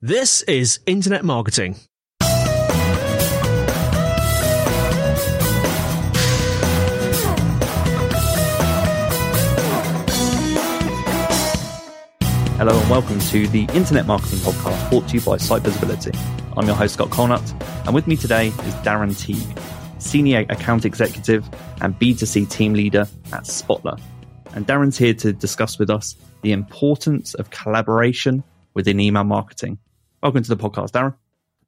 This is Internet Marketing. Hello and welcome to the Internet Marketing Podcast brought to you by Site Visibility. I'm your host, Scott Colnut, and with me today is Darren Teague, Senior Account Executive and B2C Team Leader at Spotler. And Darren's here to discuss with us the importance of collaboration within email marketing. Welcome to the podcast, Darren.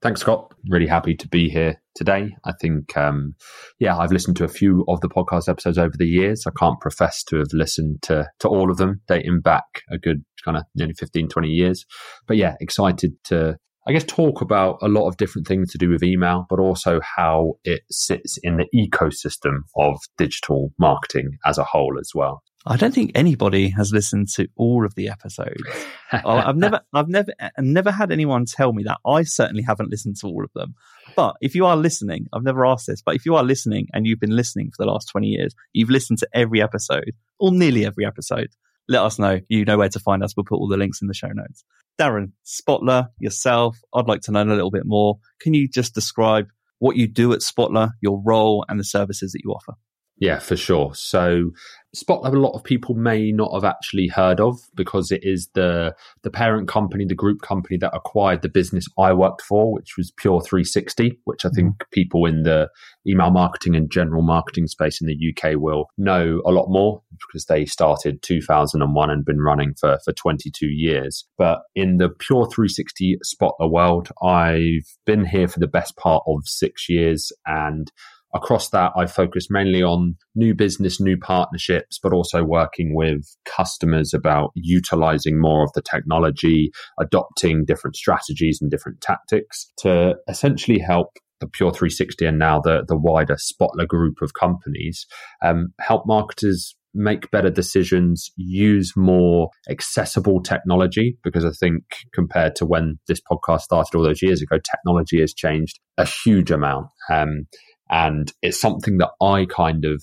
Thanks, Scott. Really happy to be here today. I think, um, yeah, I've listened to a few of the podcast episodes over the years. I can't profess to have listened to, to all of them, dating back a good kind of nearly 15, 20 years. But yeah, excited to, I guess, talk about a lot of different things to do with email, but also how it sits in the ecosystem of digital marketing as a whole as well. I don't think anybody has listened to all of the episodes. I've never, I've never, never had anyone tell me that. I certainly haven't listened to all of them. But if you are listening, I've never asked this, but if you are listening and you've been listening for the last 20 years, you've listened to every episode or nearly every episode, let us know. You know where to find us. We'll put all the links in the show notes. Darren, Spotler, yourself, I'd like to know a little bit more. Can you just describe what you do at Spotler, your role and the services that you offer? Yeah, for sure. So Spotler, a lot of people may not have actually heard of because it is the the parent company, the group company that acquired the business I worked for, which was Pure 360, which I think mm. people in the email marketing and general marketing space in the UK will know a lot more because they started 2001 and been running for for 22 years. But in the Pure 360 Spotler world, I've been here for the best part of six years and Across that, I focus mainly on new business, new partnerships, but also working with customers about utilizing more of the technology, adopting different strategies and different tactics to essentially help the Pure 360 and now the, the wider Spotler group of companies um, help marketers make better decisions, use more accessible technology, because I think compared to when this podcast started all those years ago, technology has changed a huge amount. Um, and it's something that I kind of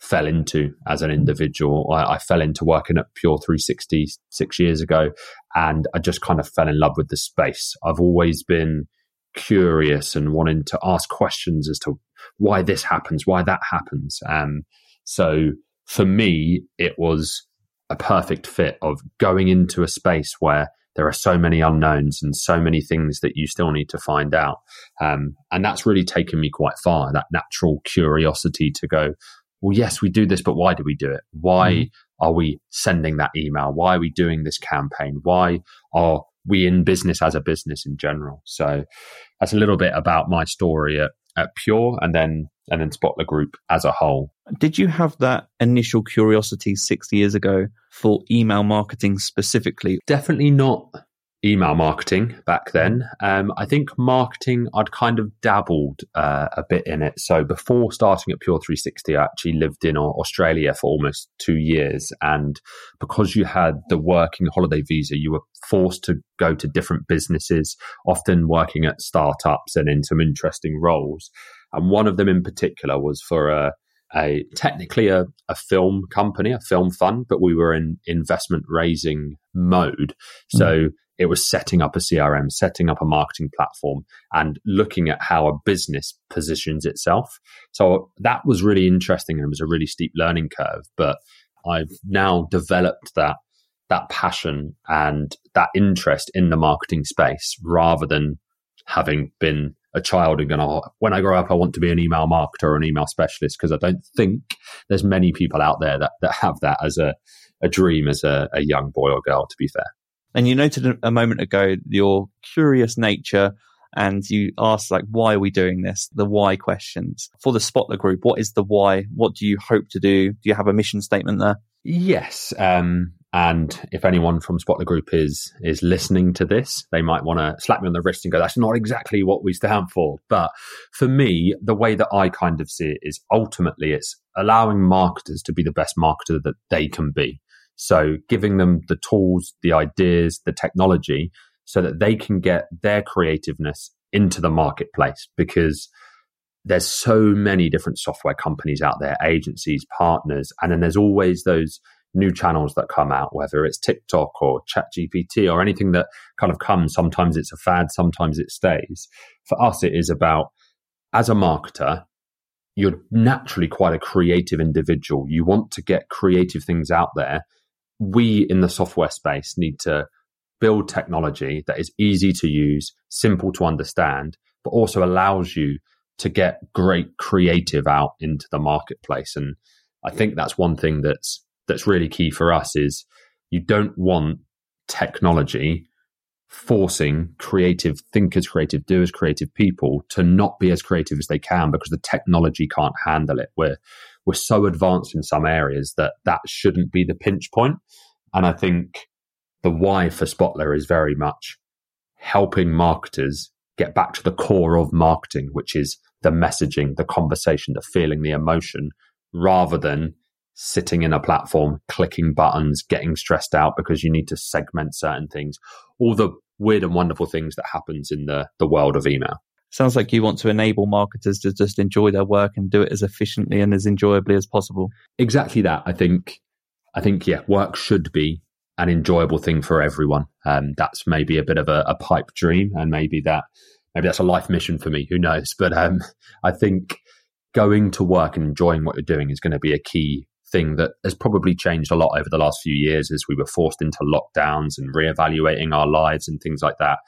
fell into as an individual. I, I, fell into working at Pure 360 six years ago, and I just kind of fell in love with the space. I've always been curious and wanting to ask questions as to why this happens, why that happens. Um, so for me, it was a perfect fit of going into a space where there are so many unknowns and so many things that you still need to find out. Um, and that's really taken me quite far, that natural curiosity to go, well, yes, we do this, but why do we do it? Why mm. are we sending that email? Why are we doing this campaign? Why are we in business as a business in general? So that's a little bit about my story at, at Pure and then and then Spotler Group as a whole. Did you have that initial curiosity six years ago for email marketing specifically? Definitely not email marketing back then. Um, I think marketing, I'd kind of dabbled uh, a bit in it. So before starting at Pure 360, I actually lived in Australia for almost two years. And because you had the working holiday visa, you were forced to go to different businesses, often working at startups and in some interesting roles. And one of them in particular was for a, a technically a, a film company, a film fund, but we were in investment raising mode. So mm. It was setting up a CRM, setting up a marketing platform, and looking at how a business positions itself. So that was really interesting and it was a really steep learning curve. But I've now developed that that passion and that interest in the marketing space rather than having been a child and going, oh, when I grow up, I want to be an email marketer or an email specialist because I don't think there's many people out there that, that have that as a, a dream as a, a young boy or girl, to be fair. And you noted a moment ago your curious nature and you asked like, why are we doing this? The why questions for the Spotler group. What is the why? What do you hope to do? Do you have a mission statement there? Yes. Um, and if anyone from Spotler Group is is listening to this, they might want to slap me on the wrist and go, "That's not exactly what we stand for." But for me, the way that I kind of see it is ultimately it's allowing marketers to be the best marketer that they can be. So giving them the tools, the ideas, the technology, so that they can get their creativeness into the marketplace because there's so many different software companies out there, agencies, partners, and then there's always those new channels that come out, whether it's TikTok or ChatGPT or anything that kind of comes. Sometimes it's a fad, sometimes it stays. For us, it is about as a marketer, you're naturally quite a creative individual. You want to get creative things out there. We in the software space need to build technology that is easy to use, simple to understand, but also allows you to get great creative out into the marketplace. And I think that's one thing that's that's really key for us is you don't want technology forcing creative thinkers, creative doers, creative people to not be as creative as they can because the technology can't handle it. We're we're so advanced in some areas that that shouldn't be the pinch point. And I think the why for Spotler is very much helping marketers get back to the core of marketing, which is the messaging, the conversation, the feeling, the emotion, rather than sitting in a platform, clicking buttons, getting stressed out because you need to segment certain things, all the weird and wonderful things that happens in the, the world of email. Sounds like you want to enable marketers to just enjoy their work and do it as efficiently and as enjoyably as possible. Exactly that. I think, I think, yeah, work should be an enjoyable thing for everyone. Um, that's maybe a bit of a, a pipe dream, and maybe that, maybe that's a life mission for me. Who knows? But um, I think going to work and enjoying what you're doing is going to be a key thing that has probably changed a lot over the last few years as we were forced into lockdowns and reevaluating our lives and things like that.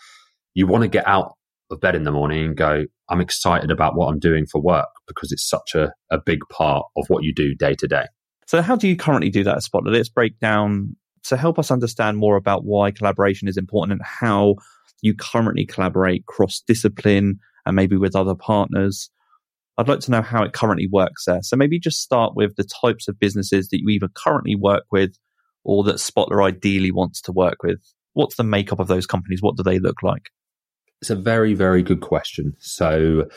You want to get out of bed in the morning and go, I'm excited about what I'm doing for work because it's such a, a big part of what you do day to day. So, how do you currently do that at Spotler? Let's break down to help us understand more about why collaboration is important and how you currently collaborate cross discipline and maybe with other partners. I'd like to know how it currently works there. So maybe just start with the types of businesses that you either currently work with or that Spotler ideally wants to work with. What's the makeup of those companies? What do they look like? It's a very, very good question. So,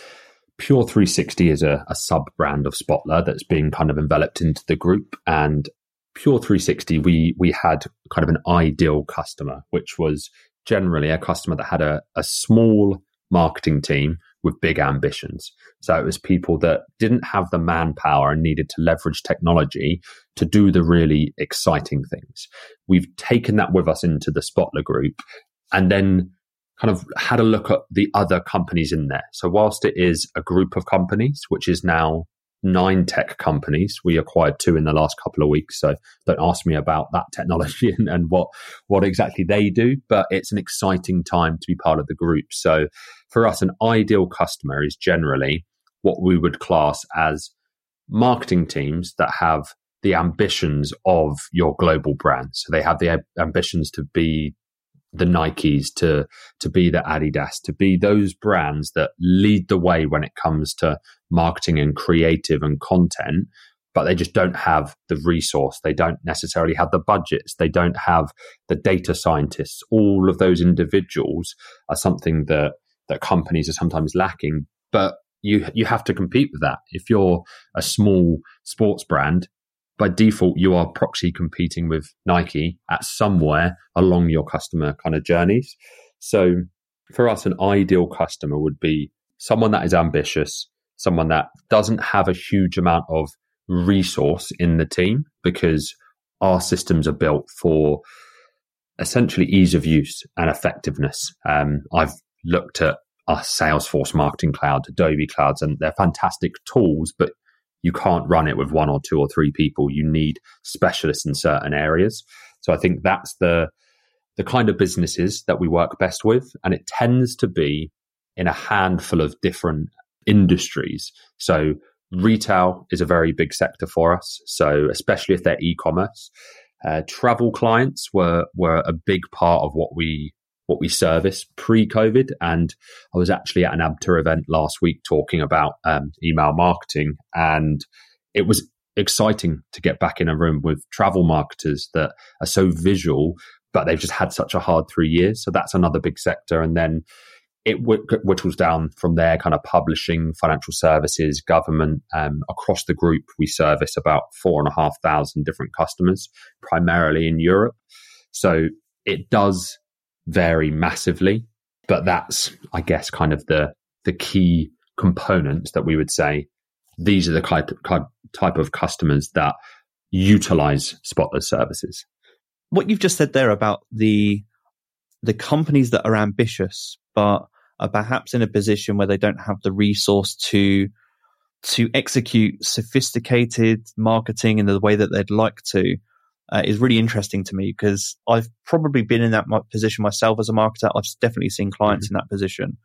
Pure 360 is a, a sub brand of Spotler that's being kind of enveloped into the group. And Pure 360, we we had kind of an ideal customer, which was generally a customer that had a, a small marketing team with big ambitions. So it was people that didn't have the manpower and needed to leverage technology to do the really exciting things. We've taken that with us into the Spotler group and then kind of had a look at the other companies in there. So whilst it is a group of companies, which is now nine tech companies. We acquired two in the last couple of weeks. So don't ask me about that technology and, and what, what exactly they do, but it's an exciting time to be part of the group. So for us, an ideal customer is generally what we would class as marketing teams that have the ambitions of your global brand. So they have the ambitions to be the Nikes, to to be the Adidas, to be those brands that lead the way when it comes to marketing and creative and content, but they just don't have the resource. They don't necessarily have the budgets. They don't have the data scientists. All of those individuals are something that that companies are sometimes lacking. But you you have to compete with that. If you're a small sports brand, by default you are proxy competing with Nike at somewhere along your customer kind of journeys. So for us, an ideal customer would be someone that is ambitious, someone that doesn't have a huge amount of resource in the team because our systems are built for essentially ease of use and effectiveness. Um, I've looked at our Salesforce Marketing Cloud, Adobe Clouds, and they're fantastic tools, but you can't run it with one or two or three people. You need specialists in certain areas. So I think that's the the kind of businesses that we work best with, and it tends to be in a handful of different industries. So retail is a very big sector for us. So especially if they're e-commerce, uh, travel clients were were a big part of what we what we service pre-COVID. And I was actually at an ABTA event last week talking about um, email marketing, and it was exciting to get back in a room with travel marketers that are so visual, but they've just had such a hard three years. So that's another big sector. And then it whittles down from there, kind of publishing, financial services, government. Um, across the group, we service about four and a half thousand different customers, primarily in Europe. So it does vary massively, but that's, I guess, kind of the the key components that we would say these are the type type of customers that utilize Spotler's services. What you've just said there about the the companies that are ambitious but are perhaps in a position where they don't have the resource to to execute sophisticated marketing in the way that they'd like to uh, is really interesting to me because I've probably been in that position myself as a marketer. I've definitely seen clients mm-hmm. in that position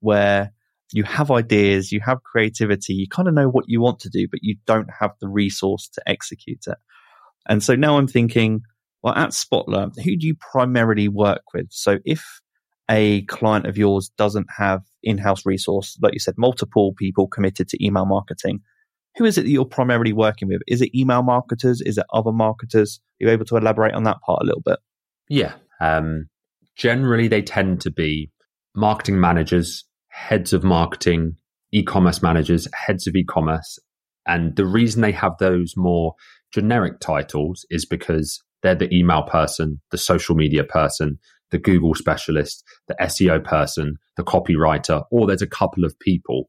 where you have ideas, you have creativity, you kind of know what you want to do, but you don't have the resource to execute it. And so now I'm thinking, well, at Spotler, who do you primarily work with? So if a client of yours doesn't have in-house resource, like you said, multiple people committed to email marketing, who is it that you're primarily working with? Is it email marketers? Is it other marketers? Are you able to elaborate on that part a little bit? Yeah. Um, generally, they tend to be marketing managers, heads of marketing, e-commerce managers, heads of e-commerce. And the reason they have those more generic titles is because they're the email person, the social media person, the Google specialist, the SEO person, the copywriter, or there's a couple of people.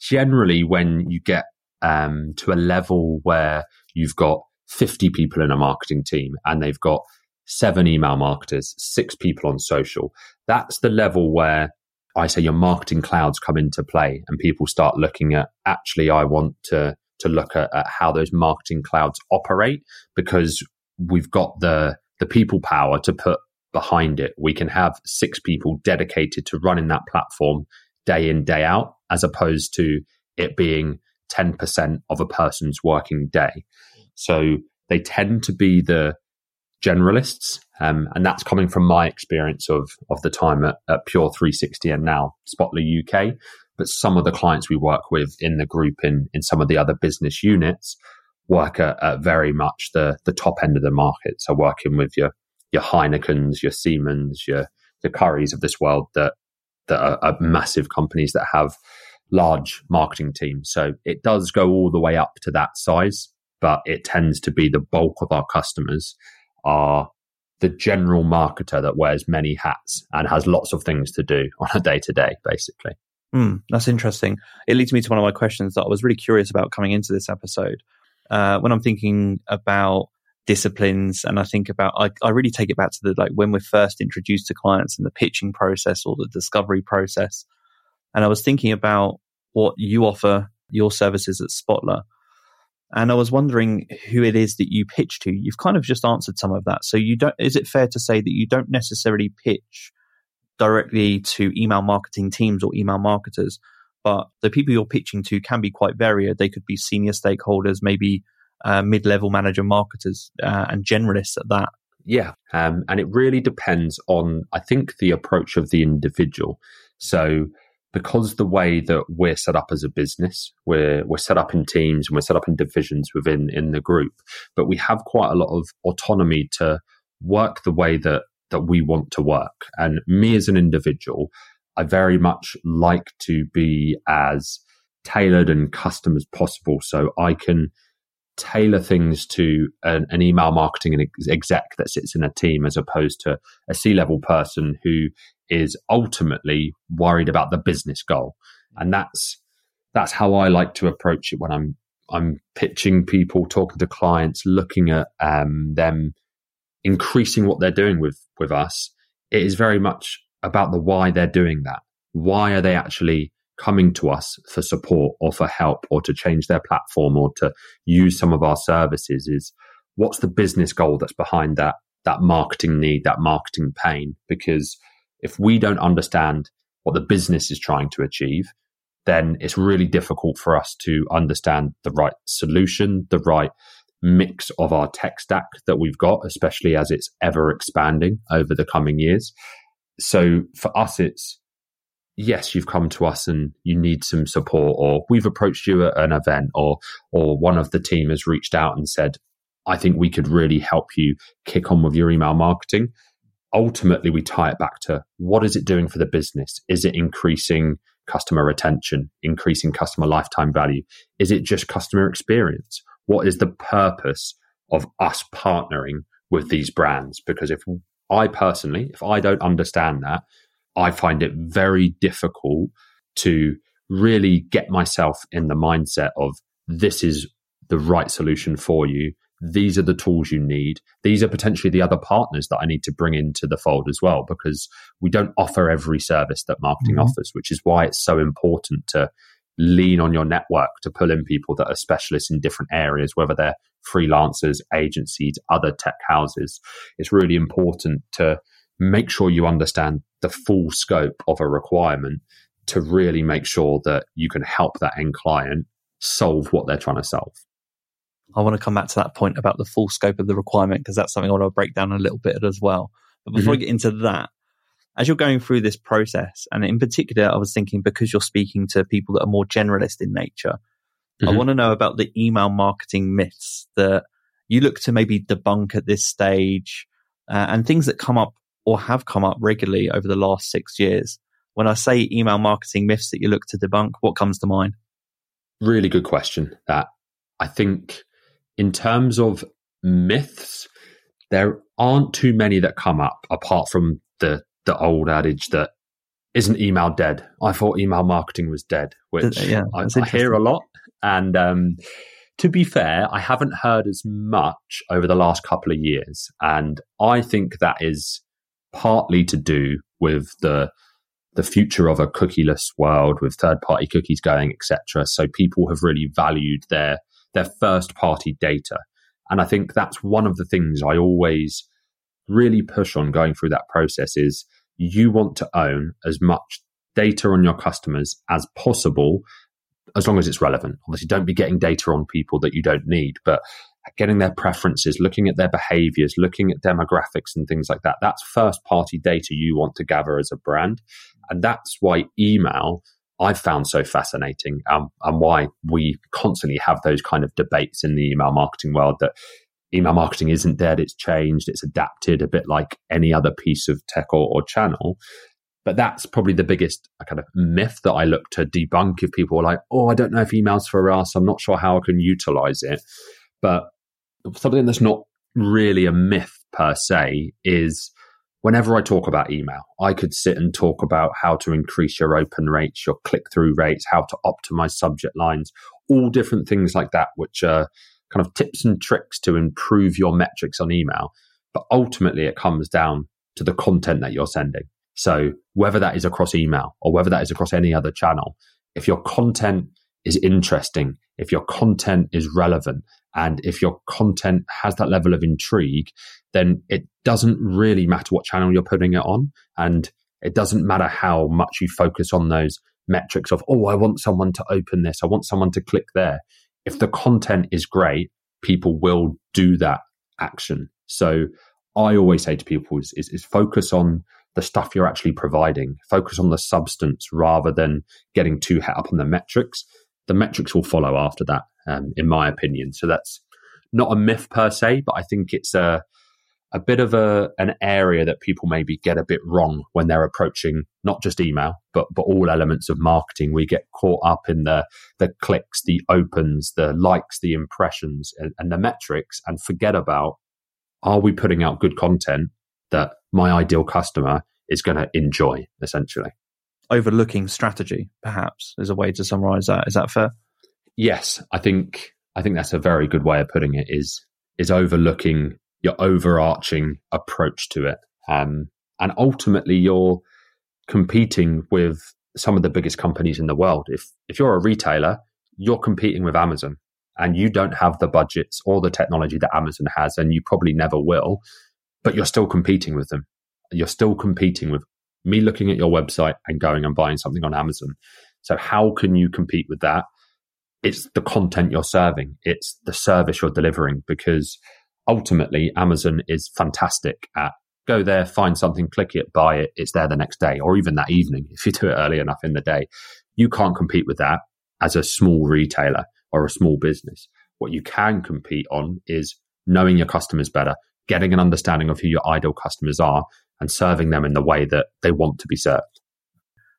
Generally, when you get um, to a level where you've got 50 people in a marketing team and they've got seven email marketers, six people on social, that's the level where I say your marketing clouds come into play and people start looking at actually, I want to, to look at, at how those marketing clouds operate because we've got the, the people power to put behind it. We can have six people dedicated to running that platform day in, day out, as opposed to it being 10% of a person's working day. So they tend to be the generalists. Um, and that's coming from my experience of, of the time at, at Pure 360 and now Spotler UK. But some of the clients we work with in the group in, in some of the other business units work at, at very much the, the top end of the market. So working with your your Heinekens, your Siemens, your the Currys of this world that that are, are massive companies that have large marketing team. So it does go all the way up to that size, but it tends to be the bulk of our customers are the general marketer that wears many hats and has lots of things to do on a day to day, basically. Mm, that's interesting. It leads me to one of my questions that I was really curious about coming into this episode. Uh, when I'm thinking about disciplines and I think about I, I really take it back to the like when we're first introduced to clients in the pitching process or the discovery process and I was thinking about what you offer your services at Spotler. And I was wondering who it is that you pitch to. You've kind of just answered some of that. So you don't is it fair to say that you don't necessarily pitch directly to email marketing teams or email marketers, but the people you're pitching to can be quite varied. They could be senior stakeholders, maybe uh, mid-level manager marketers uh, and generalists at that. Yeah, um, and it really depends on I think the approach of the individual. So because the way that we're set up as a business, we're we're set up in teams and we're set up in divisions within in the group, but we have quite a lot of autonomy to work the way that that we want to work. And me as an individual, I very much like to be as tailored and custom as possible, so I can tailor things to an, an, email marketing exec that sits in a team as opposed to a C level person who is ultimately worried about the business goal. And that's that's how I like to approach it when I'm I'm pitching people, talking to clients, looking at um, them increasing what they're doing with with us. It is very much about the why they're doing that. Why are they actually coming to us for support or for help or to change their platform or to use some of our services? Is what's the business goal that's behind that that marketing need, that marketing pain. Because if we don't understand what the business is trying to achieve, then it's really difficult for us to understand the right solution, the right mix of our tech stack that we've got, especially as it's ever expanding over the coming years. So for us, it's yes, you've come to us and you need some support, or we've approached you at an event, or or one of the team has reached out and said, I think we could really help you kick on with your email marketing. Ultimately, we tie it back to what is it doing for the business? Is it increasing customer retention, increasing customer lifetime value? Is it just customer experience? What is the purpose of us partnering with these brands? Because if I personally, if I don't understand that, I find it very difficult to really get myself in the mindset of this is the right solution for you. These are the tools you need. These are potentially the other partners that I need to bring into the fold as well, because we don't offer every service that marketing mm-hmm. offers, which is why it's so important to lean on your network to pull in people that are specialists in different areas, whether they're freelancers, agencies, other tech houses. It's really important to make sure you understand the full scope of a requirement to really make sure that you can help that end client solve what they're trying to solve. I want to come back to that point about the full scope of the requirement because that's something I want to break down a little bit as well. But before mm-hmm. I get into that, as you're going through this process, and in particular, I was thinking because you're speaking to people that are more generalist in nature, mm-hmm. I want to know about the email marketing myths that you look to maybe debunk at this stage uh, and things that come up or have come up regularly over the last six years. When I say email marketing myths that you look to debunk, what comes to mind? Really good question. That I think, in terms of myths, there aren't too many that come up apart from the the old adage that isn't email dead. I thought email marketing was dead, which yeah, I, I hear a lot. And um, to be fair, I haven't heard as much over the last couple of years, and I think that is partly to do with the the future of a cookieless world with third party cookies going, etc. So people have really valued their their first party data. And I think that's one of the things I always really push on going through that process is you want to own as much data on your customers as possible as long as it's relevant. Obviously, don't be getting data on people that you don't need, but getting their preferences, looking at their behaviors, looking at demographics and things like that. That's first party data you want to gather as a brand. And that's why email I've found so fascinating um, and why we constantly have those kind of debates in the email marketing world that email marketing isn't dead, it's changed, it's adapted a bit like any other piece of tech or, or channel. But that's probably the biggest uh, kind of myth that I look to debunk if people are like, oh, I don't know if email's for us, I'm not sure how I can utilize it. But something that's not really a myth per se is whenever I talk about email, I could sit and talk about how to increase your open rates, your click through rates, how to optimize subject lines, all different things like that, which are kind of tips and tricks to improve your metrics on email. But ultimately, it comes down to the content that you're sending. So whether that is across email or whether that is across any other channel, if your content is interesting, if your content is relevant, and if your content has that level of intrigue, then it doesn't really matter what channel you're putting it on. And it doesn't matter how much you focus on those metrics of, oh, I want someone to open this, I want someone to click there. If the content is great, people will do that action. So I always say to people is, is, is focus on the stuff you're actually providing, focus on the substance rather than getting too hot up on the metrics. The metrics will follow after that um, in my opinion. So that's not a myth per se, but I think it's a a bit of a an area that people maybe get a bit wrong when they're approaching not just email but but all elements of marketing we get caught up in the the clicks the opens the likes the impressions and, and the metrics and forget about are we putting out good content that my ideal customer is going to enjoy essentially overlooking strategy perhaps is a way to summarize that is that fair yes, I think I think that's a very good way of putting it. Is is overlooking your overarching approach to it, um, and ultimately you're competing with some of the biggest companies in the world. If if you're a retailer, you're competing with Amazon, and you don't have the budgets or the technology that Amazon has, and you probably never will. but you're still competing with them. You're still competing with me looking at your website and going and buying something on Amazon. So how can you compete with that? It's the content you're serving. It's the service you're delivering because ultimately Amazon is fantastic at go there, find something, click it, buy it. It's there the next day or even that evening if you do it early enough in the day. You can't compete with that as a small retailer or a small business. What you can compete on is knowing your customers better, getting an understanding of who your ideal customers are and serving them in the way that they want to be served.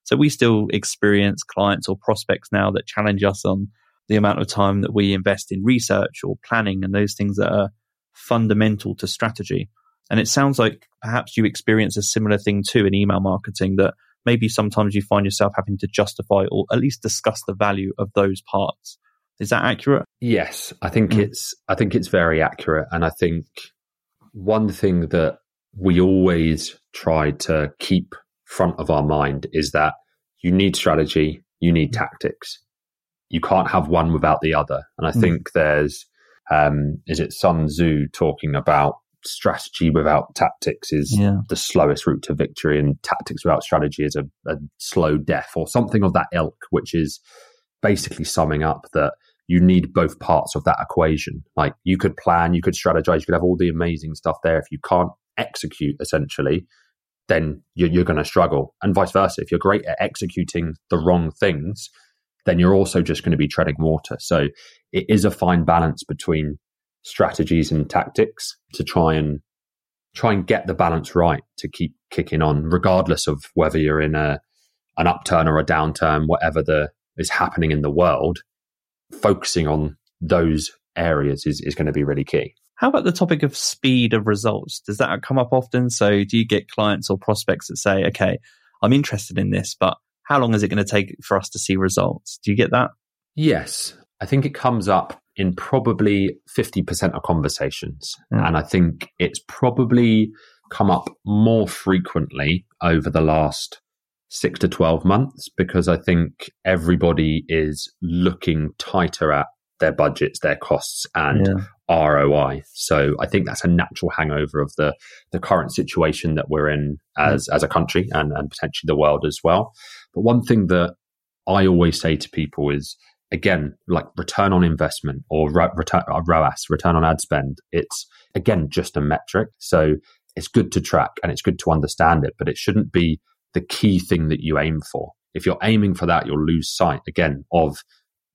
So we still experience clients or prospects now that challenge us on the amount of time that we invest in research or planning and those things that are fundamental to strategy. And it sounds like perhaps you experience a similar thing too in email marketing that maybe sometimes you find yourself having to justify or at least discuss the value of those parts. Is that accurate? Yes, I think mm. it's I think it's very accurate and I think one thing that we always try to keep front of our mind is that you need strategy, you need tactics. You can't have one without the other. And I mm. think there's um, is it Sun Tzu talking about strategy without tactics is yeah. the slowest route to victory, and tactics without strategy is a, a slow death, or something of that ilk, which is basically summing up that you need both parts of that equation. Like you could plan, you could strategize, you could have all the amazing stuff there. If you can't execute, essentially, then you're, you're going to struggle. And vice versa. If you're great at executing the wrong things, then you're also just going to be treading water. So it is a fine balance between strategies and tactics to try and try and get the balance right to keep kicking on, regardless of whether you're in a an upturn or a downturn, whatever the is happening in the world. Focusing on those areas is, is going to be really key. How about the topic of speed of results? Does that come up often? So, do you get clients or prospects that say, okay, I'm interested in this, but how long is it going to take for us to see results? Do you get that? Yes. I think it comes up in probably 50% of conversations. Mm. And I think it's probably come up more frequently over the last six to 12 months because I think everybody is looking tighter at their budgets, their costs, and yeah. ROI. So I think that's a natural hangover of the the current situation that we're in as as a country and, and potentially the world as well. But one thing that I always say to people is again, like return on investment or return, uh, ROAS, return on ad spend, it's again just a metric. So it's good to track and it's good to understand it, but it shouldn't be the key thing that you aim for. If you're aiming for that, you'll lose sight again of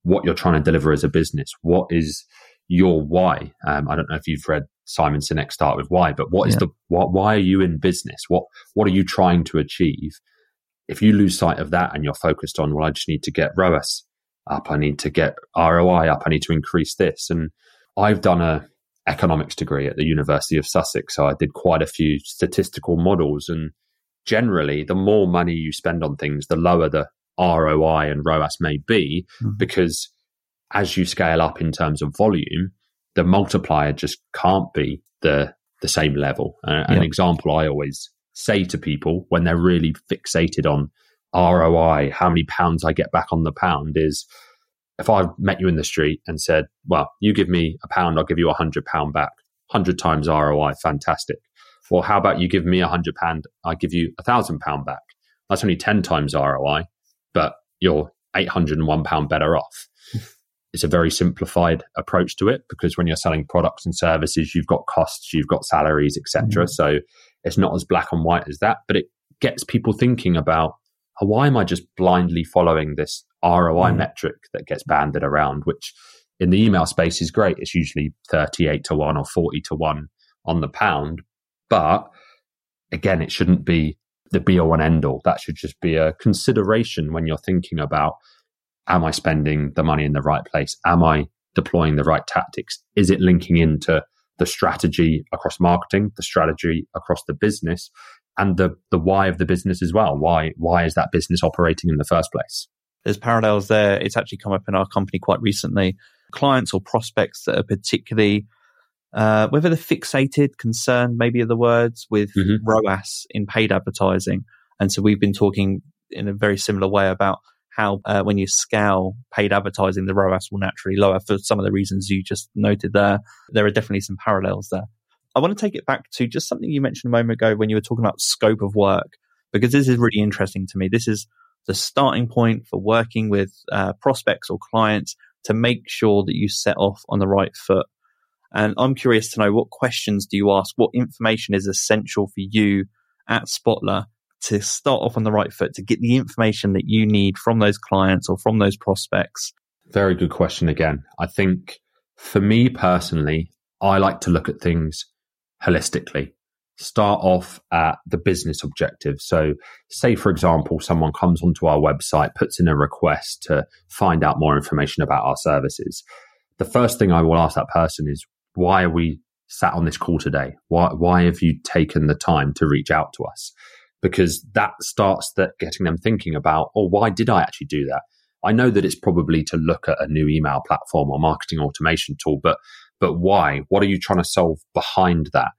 what you're trying to deliver as a business. What is your why? Um, I don't know if you've read Simon Sinek Start with Why, but what is yeah. the what, why are you in business? What what are you trying to achieve? If you lose sight of that and you're focused on, well, I just need to get ROAS up. I need to get ROI up. I need to increase this. And I've done a economics degree at the University of Sussex. So I did quite a few statistical models and generally the more money you spend on things, the lower the ROI and ROAS may be mm-hmm. because as you scale up in terms of volume, the multiplier just can't be the the same level. Uh, yeah. An example I always say to people when they're really fixated on ROI, how many pounds I get back on the pound is if I met you in the street and said, well, you give me a pound, I'll give you a hundred pound back, hundred times ROI, fantastic. Well, how about you give me a hundred pound, I give you a thousand pound back. That's only 10 times ROI, but you're 801 pound better off. It's a very simplified approach to it because when you're selling products and services, you've got costs, you've got salaries, etc. Mm-hmm. So it's not as black and white as that, but it gets people thinking about why am I just blindly following this ROI mm. metric that gets banded around, which in the email space is great. It's usually 38 to 1 or 40 to 1 on the pound. But again, it shouldn't be the be all and end all. That should just be a consideration when you're thinking about am I spending the money in the right place? Am I deploying the right tactics? Is it linking into the strategy across marketing, the strategy across the business? and the the why of the business as well. Why why is that business operating in the first place? There's parallels there. It's actually come up in our company quite recently. Clients or prospects that are particularly uh, whether they're fixated, concerned, maybe are the words with mm-hmm. ROAS in paid advertising. And so we've been talking in a very similar way about how uh, when you scale paid advertising, the ROAS will naturally lower for some of the reasons you just noted there. There are definitely some parallels there. I want to take it back to just something you mentioned a moment ago when you were talking about scope of work, because this is really interesting to me. This is the starting point for working with uh, prospects or clients to make sure that you set off on the right foot. And I'm curious to know what questions do you ask? What information is essential for you at Spotler to start off on the right foot to get the information that you need from those clients or from those prospects? Very good question again. I think for me personally, I like to look at things holistically. Start off at the business objective. So, say, for example, someone comes onto our website, puts in a request to find out more information about our services. The first thing I will ask that person is, why are we sat on this call today? Why, why have you taken the time to reach out to us? Because that starts that getting them thinking about, oh, why did I actually do that? I know that it's probably to look at a new email platform or marketing automation tool, but but why? What are you trying to solve behind that?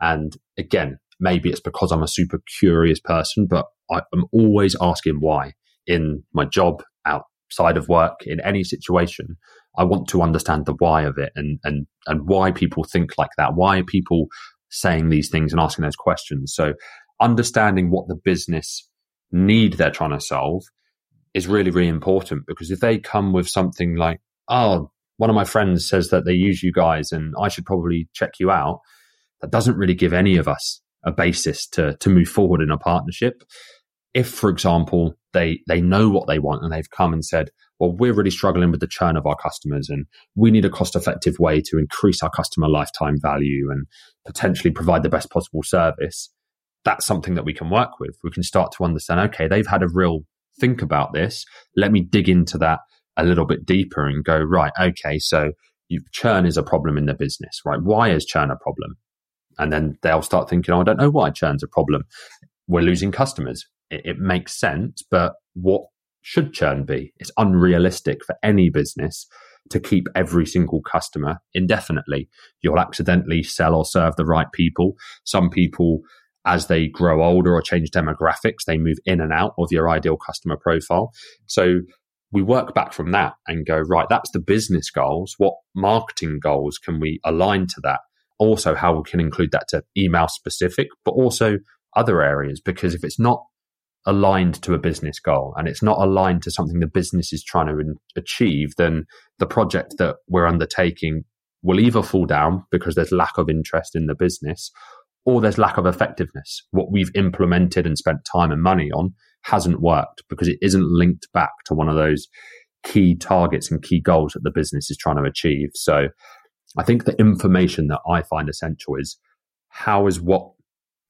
And again, maybe it's because I'm a super curious person, but I, am always asking why in my job, outside of work, in any situation. I want to understand the why of it and and and why people think like that. Why are people saying these things and asking those questions? So understanding what the business need they're trying to solve is really, really important because if they come with something like, oh, one of my friends says that they use you guys and I should probably check you out, that doesn't really give any of us a basis to to move forward in a partnership. If, for example, they they know what they want and they've come and said, well, we're really struggling with the churn of our customers and we need a cost effective way to increase our customer lifetime value and potentially provide the best possible service. That's something that we can work with. We can start to understand, okay, they've had a real think about this. Let me dig into that a little bit deeper and go, right, okay, so churn is a problem in the business, right? Why is churn a problem? And then they'll start thinking, oh, I don't know why churn's a problem. We're losing customers. It, it makes sense, but what should churn be? It's unrealistic for any business to keep every single customer indefinitely. You'll accidentally sell or serve the right people. Some people as they grow older or change demographics, they move in and out of your ideal customer profile. So we work back from that and go, right, that's the business goals. What marketing goals can we align to that? Also, how we can include that to email specific, but also other areas. Because if it's not aligned to a business goal and it's not aligned to something the business is trying to achieve, then the project that we're undertaking will either fall down because there's lack of interest in the business or there's lack of effectiveness. What we've implemented and spent time and money on hasn't worked because it isn't linked back to one of those key targets and key goals that the business is trying to achieve. So I think the information that I find essential is how is what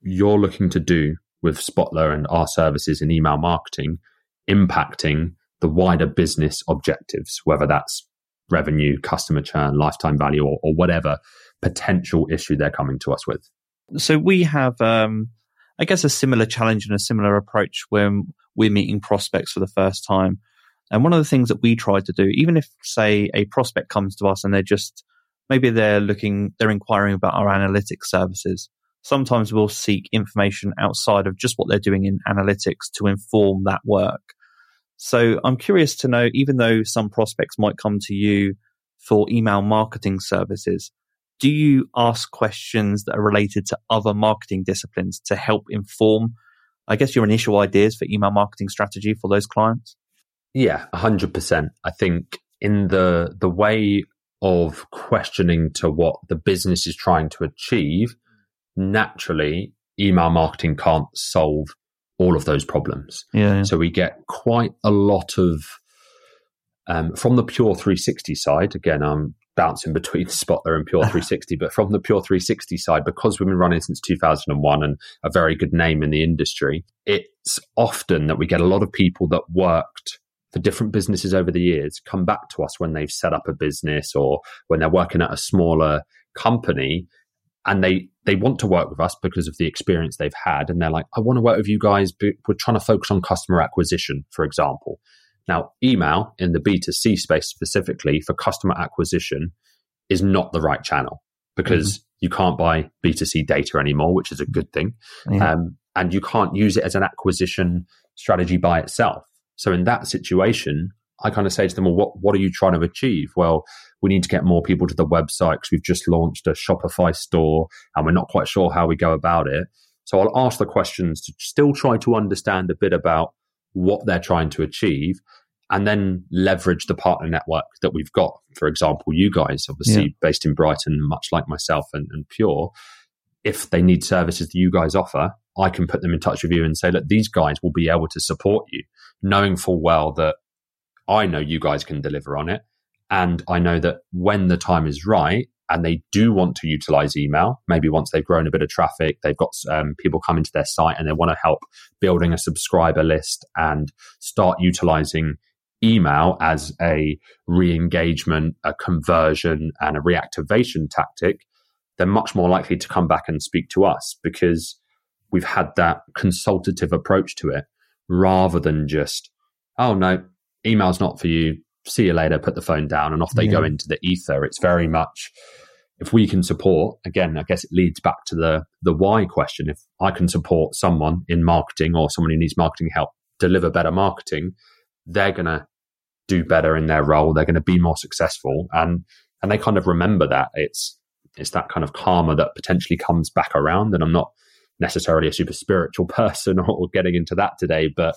you're looking to do with Spotler and our services in email marketing impacting the wider business objectives, whether that's revenue, customer churn, lifetime value, or, or whatever potential issue they're coming to us with so we have, um, I guess, a similar challenge and a similar approach when we're meeting prospects for the first time. And one of the things that we try to do, even if, say, a prospect comes to us and they're just maybe they're looking, they're inquiring about our analytics services. Sometimes we'll seek information outside of just what they're doing in analytics to inform that work. So I'm curious to know, even though some prospects might come to you for email marketing services, do you ask questions that are related to other marketing disciplines to help inform, I guess, your initial ideas for email marketing strategy for those clients? Yeah, hundred percent. I think in the the way of questioning to what the business is trying to achieve, naturally, email marketing can't solve all of those problems. Yeah, yeah. So we get quite a lot of um, from the pure 360 side. Again, I'm bouncing between Spotler and Pure 360. but from the Pure 360 side, because we've been running since 2001 and a very good name in the industry, it's often that we get a lot of people that worked for different businesses over the years come back to us when they've set up a business or when they're working at a smaller company and they they want to work with us because of the experience they've had and they're like i want to work with you guys but we're trying to focus on customer acquisition for example now, email in the B2C space specifically for customer acquisition is not the right channel because mm-hmm. you can't buy B2C data anymore, which is a good thing. Yeah. Um, and you can't use it as an acquisition strategy by itself. So in that situation, I kind of say to them, well, what, what are you trying to achieve? Well, we need to get more people to the website because we've just launched a Shopify store and we're not quite sure how we go about it. So I'll ask the questions to still try to understand a bit about what they're trying to achieve and then leverage the partner network that we've got. For example, you guys, obviously yeah. based in Brighton, much like myself and, and Pure, if they need services that you guys offer, I can put them in touch with you and say, look, these guys will be able to support you, knowing full well that I know you guys can deliver on it. And I know that when the time is right and they do want to utilize email, maybe once they've grown a bit of traffic, they've got um, people coming to their site and they want to help building a subscriber list and start utilizing email as a re engagement, a conversion, and a reactivation tactic, they're much more likely to come back and speak to us because we've had that consultative approach to it rather than just, oh no, email's not for you. See you later, put the phone down, and off they yeah. go into the ether. It's very much if we can support, again, I guess it leads back to the the why question. If I can support someone in marketing or someone who needs marketing help deliver better marketing, they're gonna do better in their role. They're going to be more successful, and and they kind of remember that it's it's that kind of karma that potentially comes back around. And I'm not necessarily a super spiritual person or, or getting into that today, but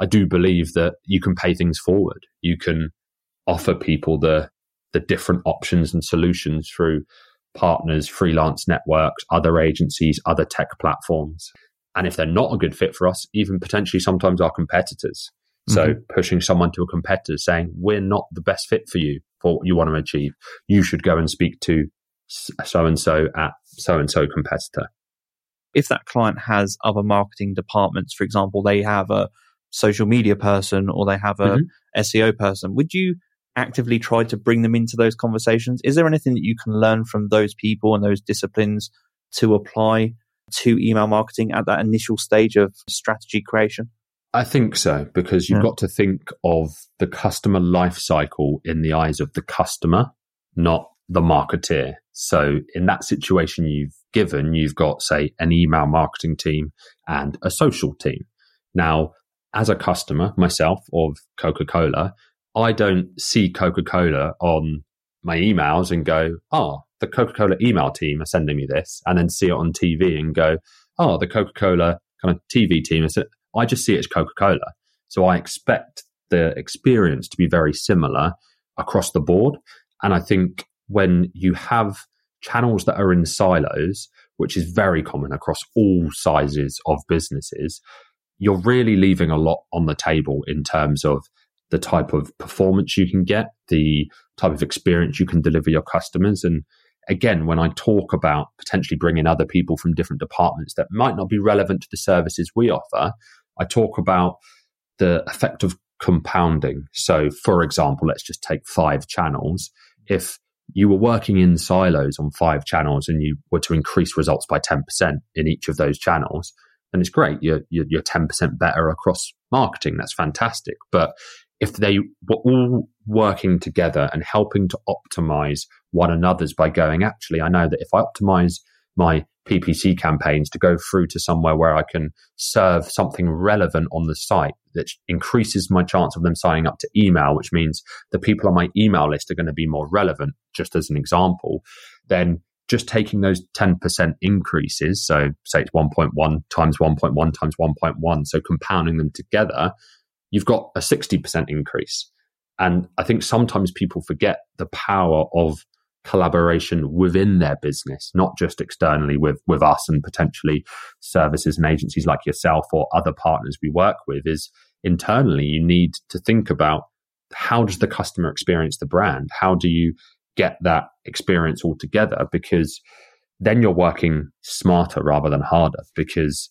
I do believe that you can pay things forward. You can offer people the the different options and solutions through partners, freelance networks, other agencies, other tech platforms. And if they're not a good fit for us, even potentially sometimes our competitors. So mm-hmm. pushing someone to a competitor saying, we're not the best fit for you for what you want to achieve. You should go and speak to so and so at so and so competitor. If that client has other marketing departments, for example, they have a social media person or they have a mm-hmm. SEO person, would you actively try to bring them into those conversations? Is there anything that you can learn from those people and those disciplines to apply to email marketing at that initial stage of strategy creation? I think so, because you've yeah. got to think of the customer life cycle in the eyes of the customer, not the marketeer. So in that situation you've given, you've got, say, an email marketing team and a social team. Now, as a customer myself of Coca Cola, I don't see Coca Cola on my emails and go, oh, the Coca Cola email team are sending me this, and then see it on TV and go, oh, the Coca Cola kind of TV team is I just see it as Coca Cola. So I expect the experience to be very similar across the board. And I think when you have channels that are in silos, which is very common across all sizes of businesses, you're really leaving a lot on the table in terms of the type of performance you can get, the type of experience you can deliver your customers. And again, when I talk about potentially bringing other people from different departments that might not be relevant to the services we offer, I talk about the effect of compounding. So, for example, let's just take five channels. If you were working in silos on five channels and you were to increase results by 10% in each of those channels, then it's great. You're, you're, you're 10% better across marketing. That's fantastic. But if they were all working together and helping to optimize one another's by going, actually, I know that if I optimize my PPC campaigns to go through to somewhere where I can serve something relevant on the site that increases my chance of them signing up to email, which means the people on my email list are going to be more relevant, just as an example, then just taking those 10% increases, so say it's 1.1 times 1.1 times 1.1, so compounding them together, you've got a 60% increase. And I think sometimes people forget the power of collaboration within their business, not just externally with, with us and potentially services and agencies like yourself or other partners we work with, is internally you need to think about how does the customer experience the brand? How do you get that experience all together? Because then you're working smarter rather than harder because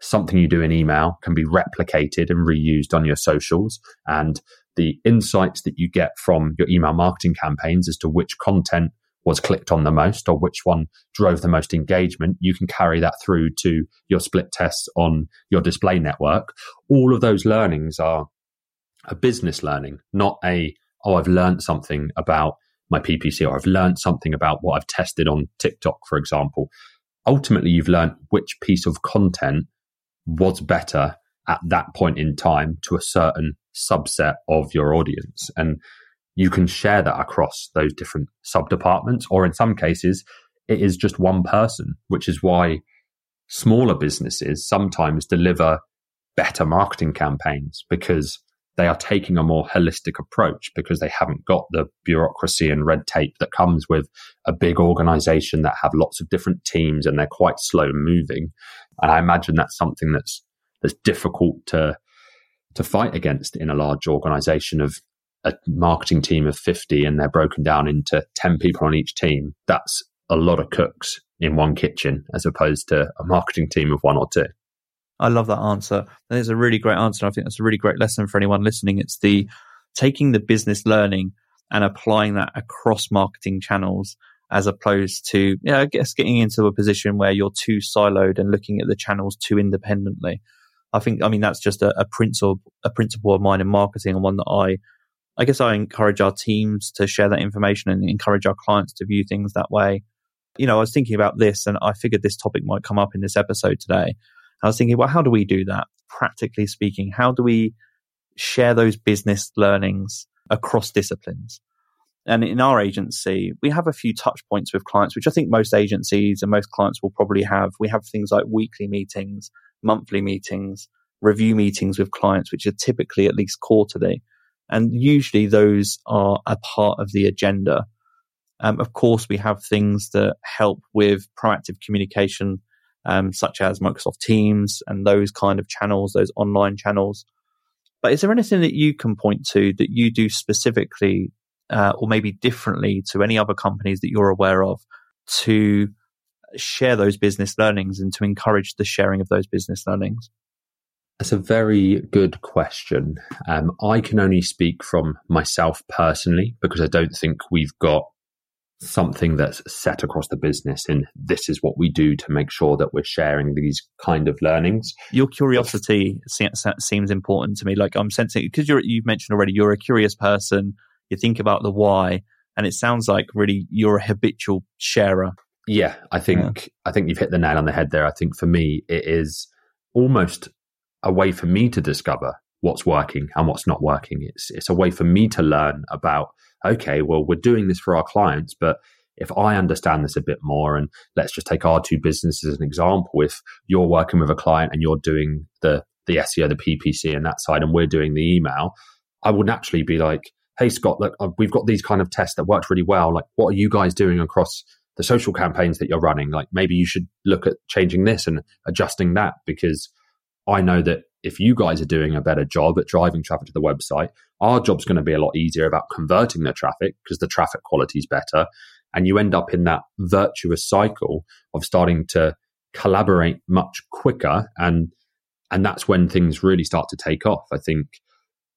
something you do in email can be replicated and reused on your socials and the insights that you get from your email marketing campaigns as to which content was clicked on the most or which one drove the most engagement, you can carry that through to your split tests on your display network. All of those learnings are a business learning, not a, oh, I've learned something about my PPC or I've learned something about what I've tested on TikTok, for example. Ultimately, you've learned which piece of content was better at that point in time to a certain subset of your audience. And you can share that across those different sub departments, or in some cases, it is just one person, which is why smaller businesses sometimes deliver better marketing campaigns because they are taking a more holistic approach because they haven't got the bureaucracy and red tape that comes with a big organization that have lots of different teams and they're quite slow moving. And I imagine that's something that's that's difficult to to fight against in a large organization of a marketing team of 50 and they're broken down into 10 people on each team. That's a lot of cooks in one kitchen as opposed to a marketing team of one or two. I love that answer. That is a really great answer. I think that's a really great lesson for anyone listening. It's the taking the business learning and applying that across marketing channels as opposed to, yeah, I guess getting into a position where you're too siloed and looking at the channels too independently. I think, I mean, that's just a, a principle, a principle of mine in marketing and one that I, I guess I encourage our teams to share that information and encourage our clients to view things that way. You know, I was thinking about this and I figured this topic might come up in this episode today. I was thinking, well, how do we do that? Practically speaking, how do we share those business learnings across disciplines? And in our agency, we have a few touch points with clients, which I think most agencies and most clients will probably have. We have things like weekly meetings, monthly meetings, review meetings with clients, which are typically at least quarterly. And usually those are a part of the agenda. Um, of course, we have things that help with proactive communication um, such as Microsoft Teams and those kind of channels, those online channels. But is there anything that you can point to that you do specifically uh, or maybe differently to any other companies that you're aware of to share those business learnings and to encourage the sharing of those business learnings? That's a very good question. Um, I can only speak from myself personally because I don't think we've got something that's set across the business and this is what we do to make sure that we're sharing these kind of learnings. Your curiosity seems important to me. Like i'm sensing because you're you've mentioned already you're a curious person you think about the why and it sounds like really you're a habitual sharer. Yeah i think yeah. i think you've hit the nail on the head there. I think for me it is almost a way for me to discover what's working and what's not working. It's it's a way for me to learn about okay, well, we're doing this for our clients, but if I understand this a bit more, and let's just take our two businesses as an example, if you're working with a client and you're doing the the SEO, the PPC, and that side, and we're doing the email, I would naturally be like, "Hey, Scott, look, uh, we've got these kind of tests that worked really well. Like, what are you guys doing across the social campaigns that you're running? Like, maybe you should look at changing this and adjusting that because I know that if you guys are doing a better job at driving traffic to the website, our job's going to be a lot easier about converting the traffic because the traffic quality is better. And you end up in that virtuous cycle of starting to collaborate much quicker. And, and that's when things really start to take off. I think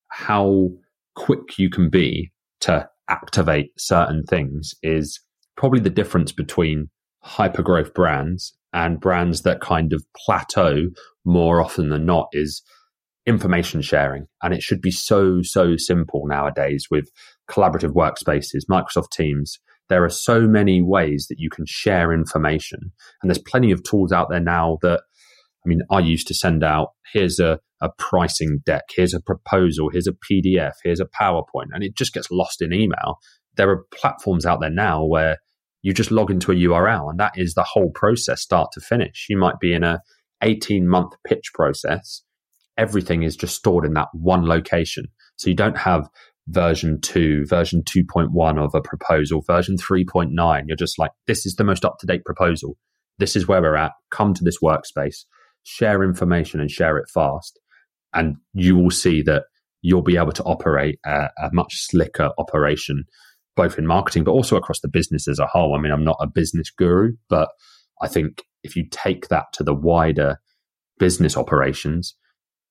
how quick you can be to activate certain things is probably the difference between hyper growth brands and brands that kind of plateau more often than not is information sharing. And it should be so, so simple nowadays with collaborative workspaces, Microsoft Teams. There are so many ways that you can share information. And there's plenty of tools out there now that, I mean, I used to send out here's a, a pricing deck, here's a proposal, here's a PDF, here's a PowerPoint, and it just gets lost in email. There are platforms out there now where you just log into a URL and that is the whole process start to finish. You might be in a 18 month pitch process, everything is just stored in that one location. So you don't have version 2, version 2.1 of a proposal, version 3.9. You're just like, this is the most up to date proposal. This is where we're at. Come to this workspace, share information and share it fast. And you will see that you'll be able to operate a, a much slicker operation, both in marketing, but also across the business as a whole. I mean, I'm not a business guru, but I think if you take that to the wider business operations,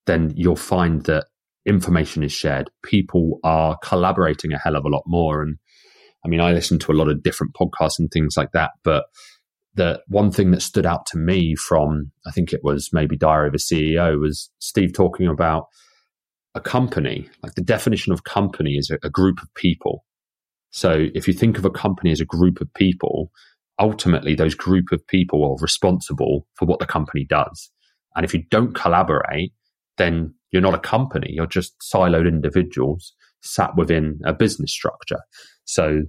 then you'll find that information is shared. People are collaborating a hell of a lot more. And I mean, I listen to a lot of different podcasts and things like that, but the one thing that stood out to me from, I think it was maybe Diary of a CEO, was Steve talking about a company. Like the definition of company is a, a group of people. So if you think of a company as a group of people, ultimately those group of people are responsible for what the company does. And if you don't collaborate, then you're not a company, you're just siloed individuals sat within a business structure. So,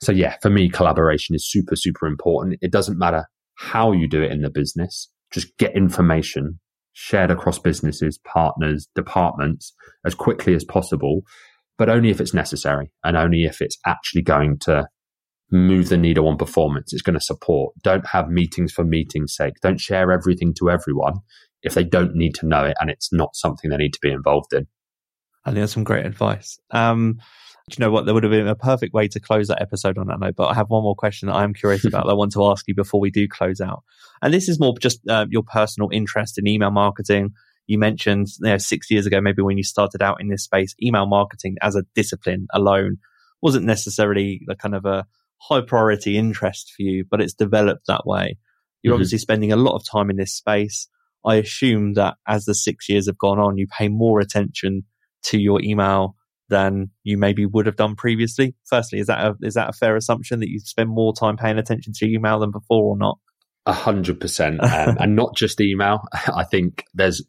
so yeah, for me, collaboration is super, super important. It doesn't matter how you do it in the business, just get information shared across businesses, partners, departments as quickly as possible, but only if it's necessary and only if it's actually going to move the needle on performance. It's going to support. Don't have meetings for meeting's sake. Don't share everything to everyone if they don't need to know it and it's not something they need to be involved in. I think that's some great advice. Um, do you know what? There would have been a perfect way to close that episode on that note. But I have one more question that I'm curious about that I want to ask you before we do close out. And this is more just uh, your personal interest in email marketing. You mentioned, you know, six years ago, maybe when you started out in this space, email marketing as a discipline alone wasn't necessarily the kind of a high priority interest for you, but it's developed that way. You're mm-hmm. obviously spending a lot of time in this space. I assume that as the six years have gone on, you pay more attention to your email than you maybe would have done previously. Firstly, is that a, is that a fair assumption that you spend more time paying attention to email than before, or not? A hundred percent, um, and not just email. I think there's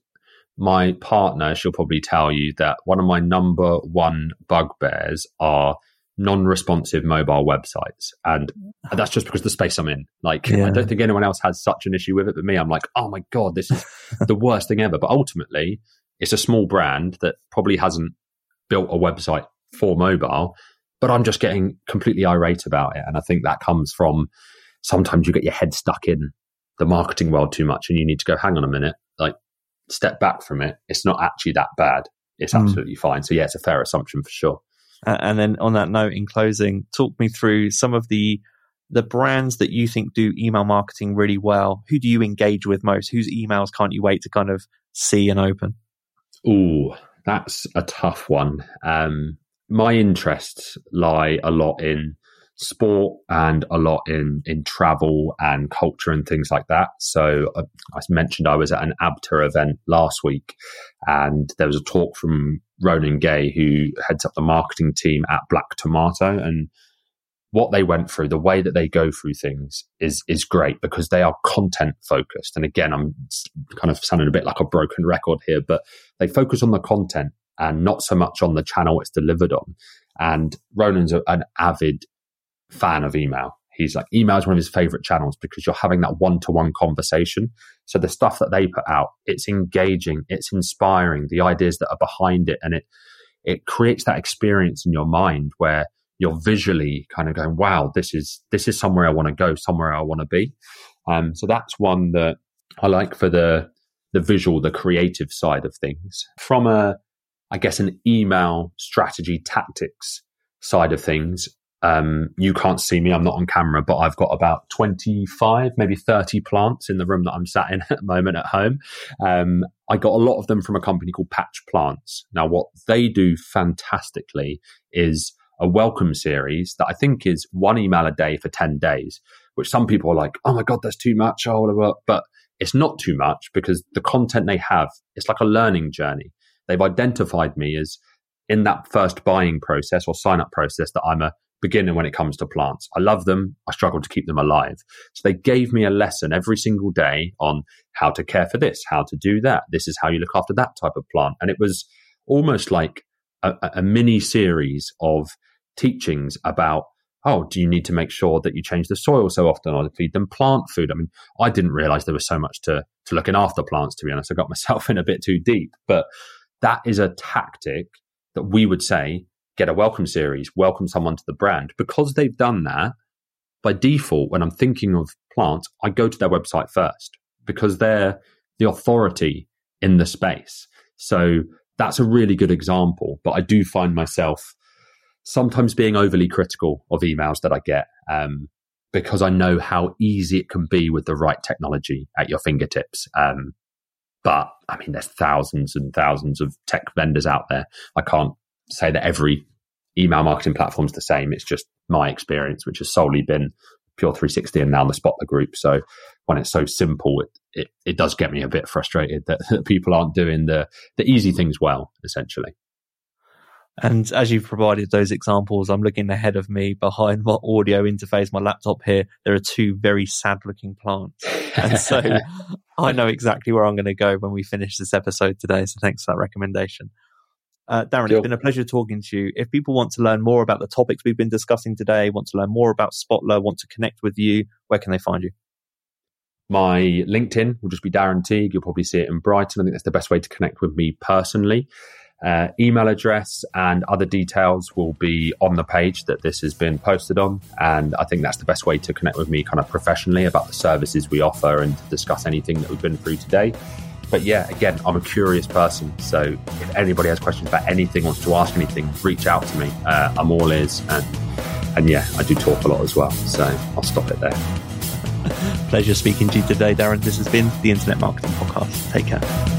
my partner. She'll probably tell you that one of my number one bugbears are non-responsive mobile websites. And that's just because the space i'm in. Like yeah. i don't think anyone else has such an issue with it but me i'm like oh my god this is the worst thing ever. But ultimately it's a small brand that probably hasn't built a website for mobile but i'm just getting completely irate about it. And i think that comes from sometimes you get your head stuck in the marketing world too much and you need to go hang on a minute like step back from it. It's not actually that bad. It's mm. absolutely fine. So yeah it's a fair assumption for sure uh, and then on that note, in closing, talk me through some of the the brands that you think do email marketing really well. Who do you engage with most? Whose emails can't you wait to kind of see and open? Oh, that's a tough one. Um, my interests lie a lot in sport and a lot in in travel and culture and things like that. So uh, I mentioned I was at an ABTA event last week, and there was a talk from Ronan Gay, who heads up the marketing team at Black Tomato, and what they went through, the way that they go through things is is great because they are content focused. And again, I'm kind of sounding a bit like a broken record here, but they focus on the content and not so much on the channel it's delivered on. And Ronan's an avid fan of email. He's like, email is one of his favorite channels because you're having that one to one conversation. So the stuff that they put out, it's engaging, it's inspiring, the ideas that are behind it, and it it creates that experience in your mind where you're visually kind of going, wow, this is this is somewhere I want to go, somewhere I want to be. Um, so that's one that I like for the the visual, the creative side of things. From a, I guess, an email strategy tactics side of things, um, you can't see me. I'm not on camera, but I've got about 25, maybe 30 plants in the room that I'm sat in at the moment at home. Um, I got a lot of them from a company called Patch Plants. Now, what they do fantastically is a welcome series that I think is one email a day for 10 days, which some people are like, oh my God, that's too much. Oh, but it's not too much because the content they have, it's like a learning journey. They've identified me as in that first buying process or sign up process that I'm a beginner when it comes to plants. I love them. I struggle to keep them alive. So they gave me a lesson every single day on how to care for this, how to do that. This is how you look after that type of plant. And it was almost like a, a mini series of teachings about oh, do you need to make sure that you change the soil so often or feed them plant food? I mean, I didn't realize there was so much to, to looking after plants, to be honest. I got myself in a bit too deep, but that is a tactic that we would say get a welcome series, welcome someone to the brand. Because they've done that, by default, when I'm thinking of plants, I go to their website first because they're the authority in the space. So that's a really good example. But I do find myself sometimes being overly critical of emails that I get um, because I know how easy it can be with the right technology at your fingertips. Um, but I mean, there's thousands and thousands of tech vendors out there. I can't say that every email marketing platform's the same. It's just my experience, which has solely been Pure 360 and now the Spotler Group. So when it's so simple, it, it, it does get me a bit frustrated that, that people aren't doing the, the easy things well, essentially. And as you've provided those examples, I'm looking ahead of me behind my audio interface, my laptop here. There are two very sad looking plants. And so I know exactly where I'm going to go when we finish this episode today. So thanks for that recommendation. Uh, Darren, it's been a pleasure talking to you. If people want to learn more about the topics we've been discussing today, want to learn more about Spotler, want to connect with you, where can they find you? My LinkedIn will just be Darren Teague. You'll probably see it in Brighton. I think that's the best way to connect with me personally. Uh, email address and other details will be on the page that this has been posted on. And I think that's the best way to connect with me kind of professionally about the services we offer and discuss anything that we've been through today. But yeah, again, I'm a curious person. So if anybody has questions about anything, wants to ask anything, reach out to me. Uh, I'm all ears. And, and yeah, I do talk a lot as well. So I'll stop it there. Pleasure speaking to you today, Darren. This has been the Internet Marketing Podcast. Take care.